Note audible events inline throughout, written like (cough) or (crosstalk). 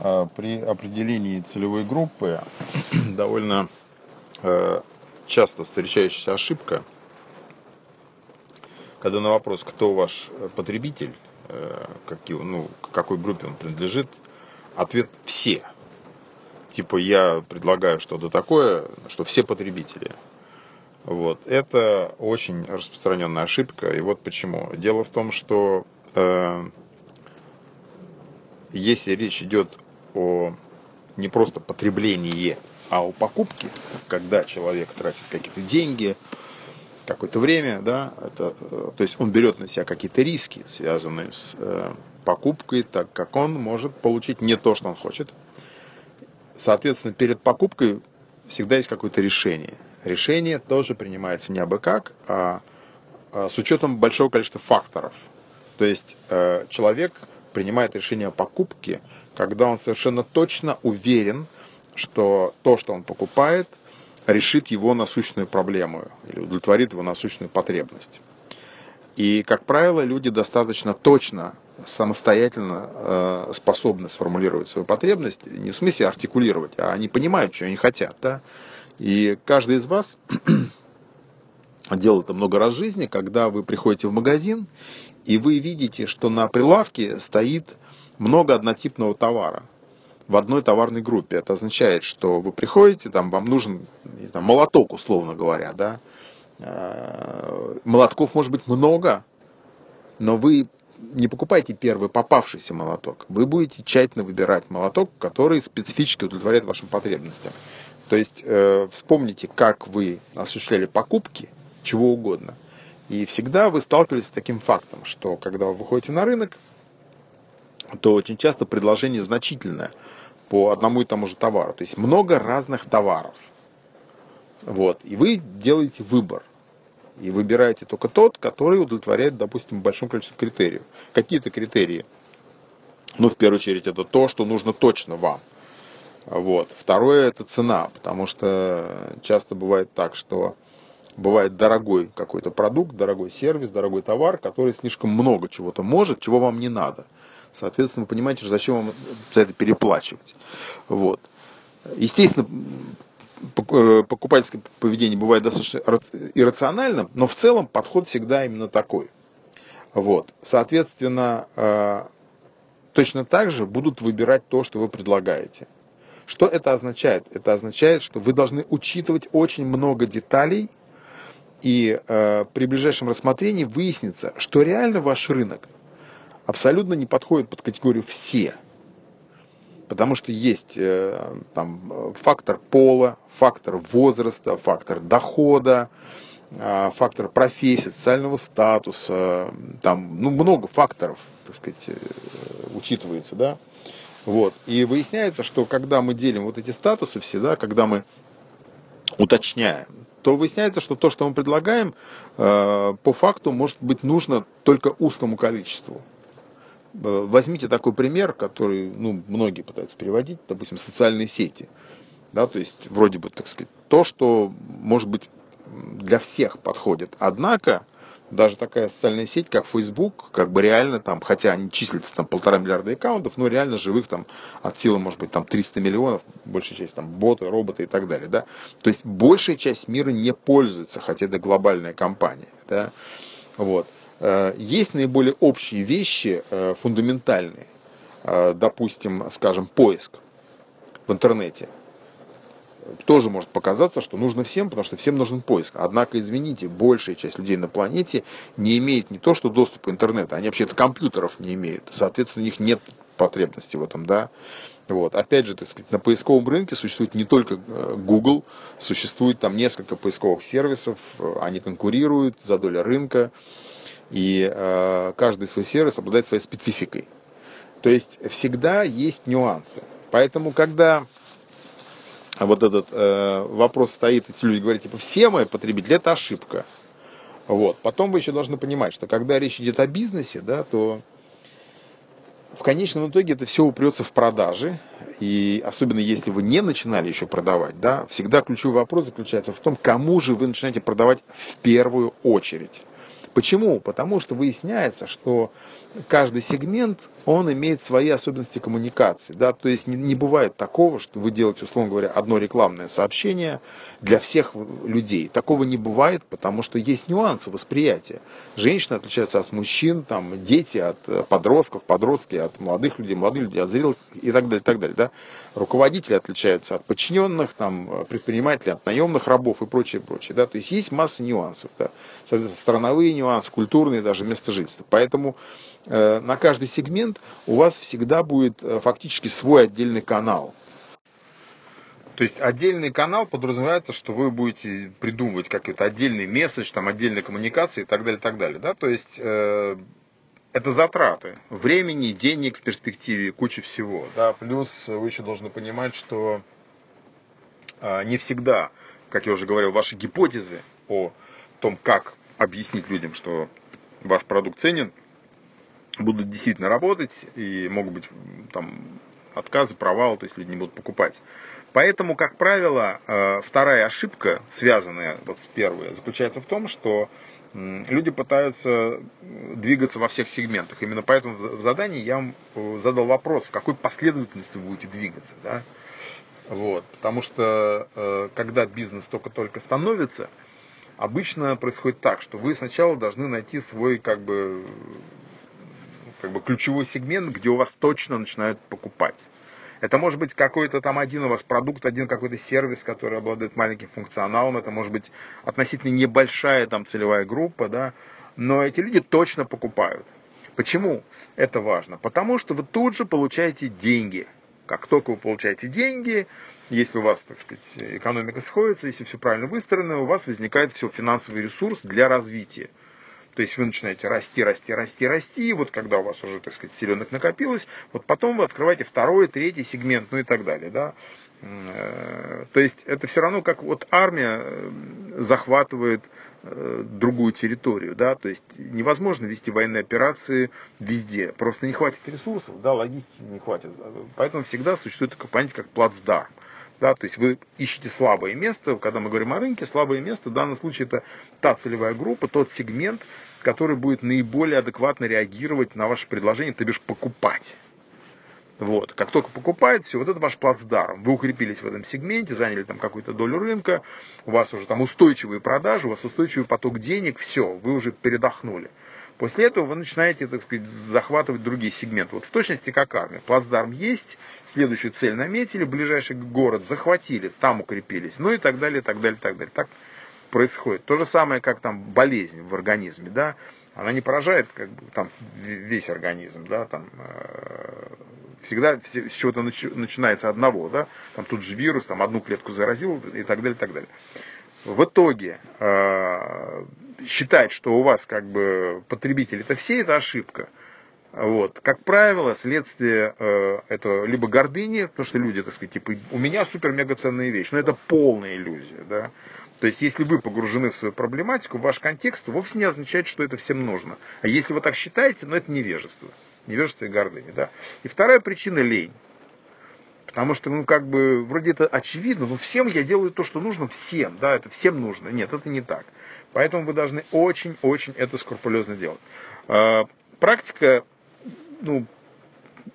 А, при определении целевой группы (clears throat) довольно э, часто встречающаяся ошибка, когда на вопрос, кто ваш потребитель, э, какие, ну, к какой группе он принадлежит, ответ «все». Типа я предлагаю что-то такое, что все потребители. Вот. Это очень распространенная ошибка. И вот почему. Дело в том, что э, если речь идет о не просто потреблении, а о покупке, когда человек тратит какие-то деньги, какое-то время, да, это, э, то есть он берет на себя какие-то риски, связанные с э, покупкой, так как он может получить не то, что он хочет. Соответственно, перед покупкой всегда есть какое-то решение. Решение тоже принимается не абы как, а, а с учетом большого количества факторов. То есть э, человек принимает решение о покупке, когда он совершенно точно уверен, что то, что он покупает, решит его насущную проблему или удовлетворит его насущную потребность. И, как правило, люди достаточно точно, самостоятельно э, способны сформулировать свою потребность, не в смысле артикулировать, а они понимают, что они хотят. Да? И каждый из вас (clears throat) делал это много раз в жизни, когда вы приходите в магазин и вы видите, что на прилавке стоит много однотипного товара в одной товарной группе. Это означает, что вы приходите, там вам нужен не знаю, молоток, условно говоря, да. Э, молотков может быть много, но вы не покупайте первый попавшийся молоток. Вы будете тщательно выбирать молоток, который специфически удовлетворяет вашим потребностям. То есть э, вспомните, как вы осуществляли покупки чего угодно – и всегда вы сталкивались с таким фактом, что когда вы выходите на рынок, то очень часто предложение значительное по одному и тому же товару. То есть много разных товаров. Вот. И вы делаете выбор. И выбираете только тот, который удовлетворяет, допустим, большом количестве критериев. Какие-то критерии? Ну, в первую очередь, это то, что нужно точно вам. Вот. Второе – это цена, потому что часто бывает так, что бывает дорогой какой-то продукт, дорогой сервис, дорогой товар, который слишком много чего-то может, чего вам не надо. Соответственно, вы понимаете, зачем вам за это переплачивать. Вот. Естественно, э, покупательское поведение бывает достаточно иррациональным, но в целом подход всегда именно такой. Вот. Соответственно, э, точно так же будут выбирать то, что вы предлагаете. Что это означает? Это означает, что вы должны учитывать очень много деталей и э, при ближайшем рассмотрении выяснится, что реально ваш рынок абсолютно не подходит под категорию «все». Потому что есть э, там, фактор пола, фактор возраста, фактор дохода, э, фактор профессии, социального статуса. Там ну, много факторов, так сказать, э, учитывается. Да? Вот. И выясняется, что когда мы делим вот эти статусы все, да, когда мы уточняем, то выясняется, что то, что мы предлагаем, э, по факту может быть нужно только узкому количеству. Э, возьмите такой пример, который ну, многие пытаются переводить, допустим, социальные сети. Да, то есть, вроде бы, так сказать, то, что, может быть, для всех подходит. Однако, даже такая социальная сеть, как Facebook, как бы реально там, хотя они числятся там полтора миллиарда аккаунтов, но реально живых там от силы, может быть, там 300 миллионов, большая часть там боты, роботы и так далее, да. То есть большая часть мира не пользуется, хотя это глобальная компания, да. Вот. Э, есть наиболее общие вещи, э, фундаментальные, э, допустим, скажем, поиск в интернете тоже может показаться, что нужно всем, потому что всем нужен поиск. Однако, извините, большая часть людей на планете не имеет не то, что доступ к интернету, они вообще-то компьютеров не имеют. Соответственно, у них нет потребности в этом, да. Вот. Опять же, так сказать, на поисковом рынке существует не только э, Google, существует там несколько поисковых сервисов, э, они конкурируют за долю рынка, и э, каждый свой сервис обладает своей спецификой. То есть всегда есть нюансы. Поэтому, когда а вот этот э, вопрос стоит, эти люди говорят, типа, все мои потребители, это ошибка. Вот. Потом вы еще должны понимать, что когда речь идет о бизнесе, да, то в конечном итоге это все упрется в продажи. И особенно если вы не начинали еще продавать, да, всегда ключевой вопрос заключается в том, кому же вы начинаете продавать в первую очередь. Почему? Потому что выясняется, что каждый сегмент, он имеет свои особенности коммуникации. Да? То есть не, не бывает такого, что вы делаете, условно говоря, одно рекламное сообщение для всех людей. Такого не бывает, потому что есть нюансы восприятия. Женщины отличаются от мужчин, там, дети от э, подростков, подростки от молодых людей, молодые люди от зрелых и так далее. И так далее да? Руководители отличаются от подчиненных, там, предприниматели от наемных рабов и прочее, прочее. Да? То есть есть масса нюансов. Да? Соответственно, страновые нюансы, культурные даже место жительства. Поэтому э, на каждый сегмент у вас всегда будет э, фактически свой отдельный канал. То есть отдельный канал подразумевается, что вы будете придумывать какой-то отдельный месседж, там отдельные коммуникации и так далее, и так далее. Да? То есть э, это затраты времени, денег в перспективе, куча всего. Да? Плюс вы еще должны понимать, что э, не всегда, как я уже говорил, ваши гипотезы о том, как объяснить людям, что ваш продукт ценен, будут действительно работать и могут быть там отказы, провалы, то есть люди не будут покупать. Поэтому, как правило, э, вторая ошибка, связанная вот с первой, заключается в том, что люди пытаются двигаться во всех сегментах. Именно поэтому в задании я вам э, задал вопрос, в какой последовательности вы будете двигаться. Да? Вот. Потому что э, когда бизнес только-только становится, обычно происходит так, что вы сначала должны найти свой как бы, как бы ключевой сегмент, где у вас точно начинают покупать. Это может быть какой-то там один у вас продукт, один какой-то сервис, который обладает маленьким функционалом. Это может быть относительно небольшая там целевая группа, да. Но эти люди точно покупают. Почему это важно? Потому что вы тут же получаете деньги. Как только вы получаете деньги, если у вас, так сказать, экономика сходится, если все правильно выстроено, у вас возникает все финансовый ресурс для развития. То есть вы начинаете расти, расти, расти, расти, и вот когда у вас уже, так сказать, селенок накопилось, вот потом вы открываете второй, третий сегмент, ну и так далее, да. Э, то есть это все равно как вот армия э, захватывает э, другую территорию, да, то есть невозможно вести военные операции везде, просто не хватит ресурсов, да, логистики не хватит, поэтому всегда существует такое понятие, как плацдарм. Да, то есть вы ищете слабое место, когда мы говорим о рынке, слабое место в данном случае это та целевая группа, тот сегмент, который будет наиболее адекватно реагировать на ваше предложение, то бишь покупать. Вот. Как только покупает, все, вот это ваш плацдарм. Вы укрепились в этом сегменте, заняли там какую-то долю рынка, у вас уже там устойчивые продажи, у вас устойчивый поток денег, все, вы уже передохнули. После этого вы начинаете, так сказать, захватывать другие сегменты. Вот в точности как армия. Плацдарм есть, следующую цель наметили, ближайший город захватили, там укрепились, ну и так далее, так далее, так далее. Так происходит. То же самое, как там болезнь в организме, да, она не поражает как бы, там весь организм, да, там э, всегда с чего-то начинается одного, да, там тут же вирус, там одну клетку заразил и так далее, и так далее. В итоге э, считать, что у вас как бы потребитель это все, это ошибка. Вот. Как правило, следствие э, это либо гордыни, потому что люди, так сказать, типа, у меня супер-мега ценная вещь, но это полная иллюзия, да. То есть, если вы погружены в свою проблематику, ваш контекст вовсе не означает, что это всем нужно. А если вы так считаете, ну это невежество. Невежество и гордыня, да. И вторая причина – лень. Потому что, ну, как бы, вроде это очевидно, но всем я делаю то, что нужно всем, да, это всем нужно. Нет, это не так. Поэтому вы должны очень-очень это скрупулезно делать. А, практика, ну,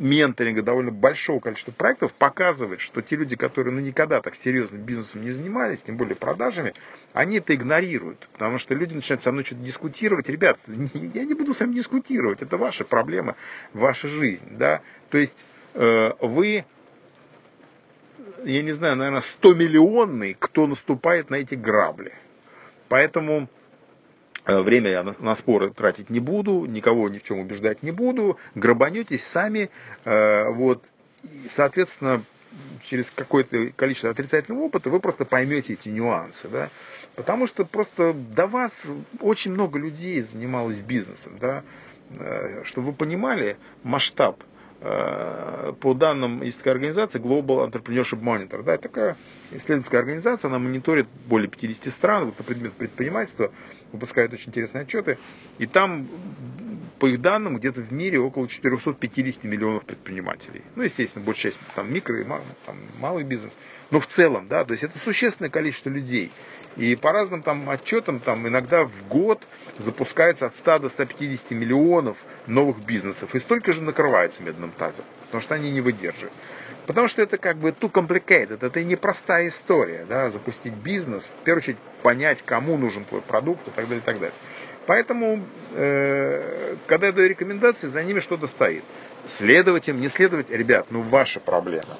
менторинга довольно большого количества проектов показывает, что те люди, которые ну, никогда так серьезно бизнесом не занимались, тем более продажами, они это игнорируют. Потому что люди начинают со мной что-то дискутировать. Ребят, (laughs) я не буду с вами дискутировать, это ваша проблема, ваша жизнь. Да? То есть э, вы я не знаю, наверное, 100 миллионный, кто наступает на эти грабли. Поэтому время я на споры тратить не буду, никого ни в чем убеждать не буду, грабанетесь сами, э, вот, и, соответственно, через какое-то количество отрицательного опыта вы просто поймете эти нюансы, да, потому что просто до вас очень много людей занималось бизнесом, да, э, чтобы вы понимали масштаб Э, по данным есть такая организация Global Entrepreneurship Monitor. Да, такая исследовательская организация, она мониторит более 50 стран вот, на предмет предпринимательства, выпускает очень интересные отчеты. И там, по их данным, где-то в мире около 450 миллионов предпринимателей. Ну, естественно, большая часть там микро и там, малый бизнес. Но в целом, да, то есть это существенное количество людей. И по разным там отчетам, там иногда в год запускается от 100 до 150 миллионов новых бизнесов. И столько же накрывается медным тазом, потому что они не выдерживают. Потому что это как бы too complicated, это непростая история, да, запустить бизнес, в первую очередь понять, кому нужен твой продукт и так далее, и так далее. Поэтому, э, когда я даю рекомендации, за ними что-то стоит. Следовать им, не следовать, ребят, ну ваша проблема.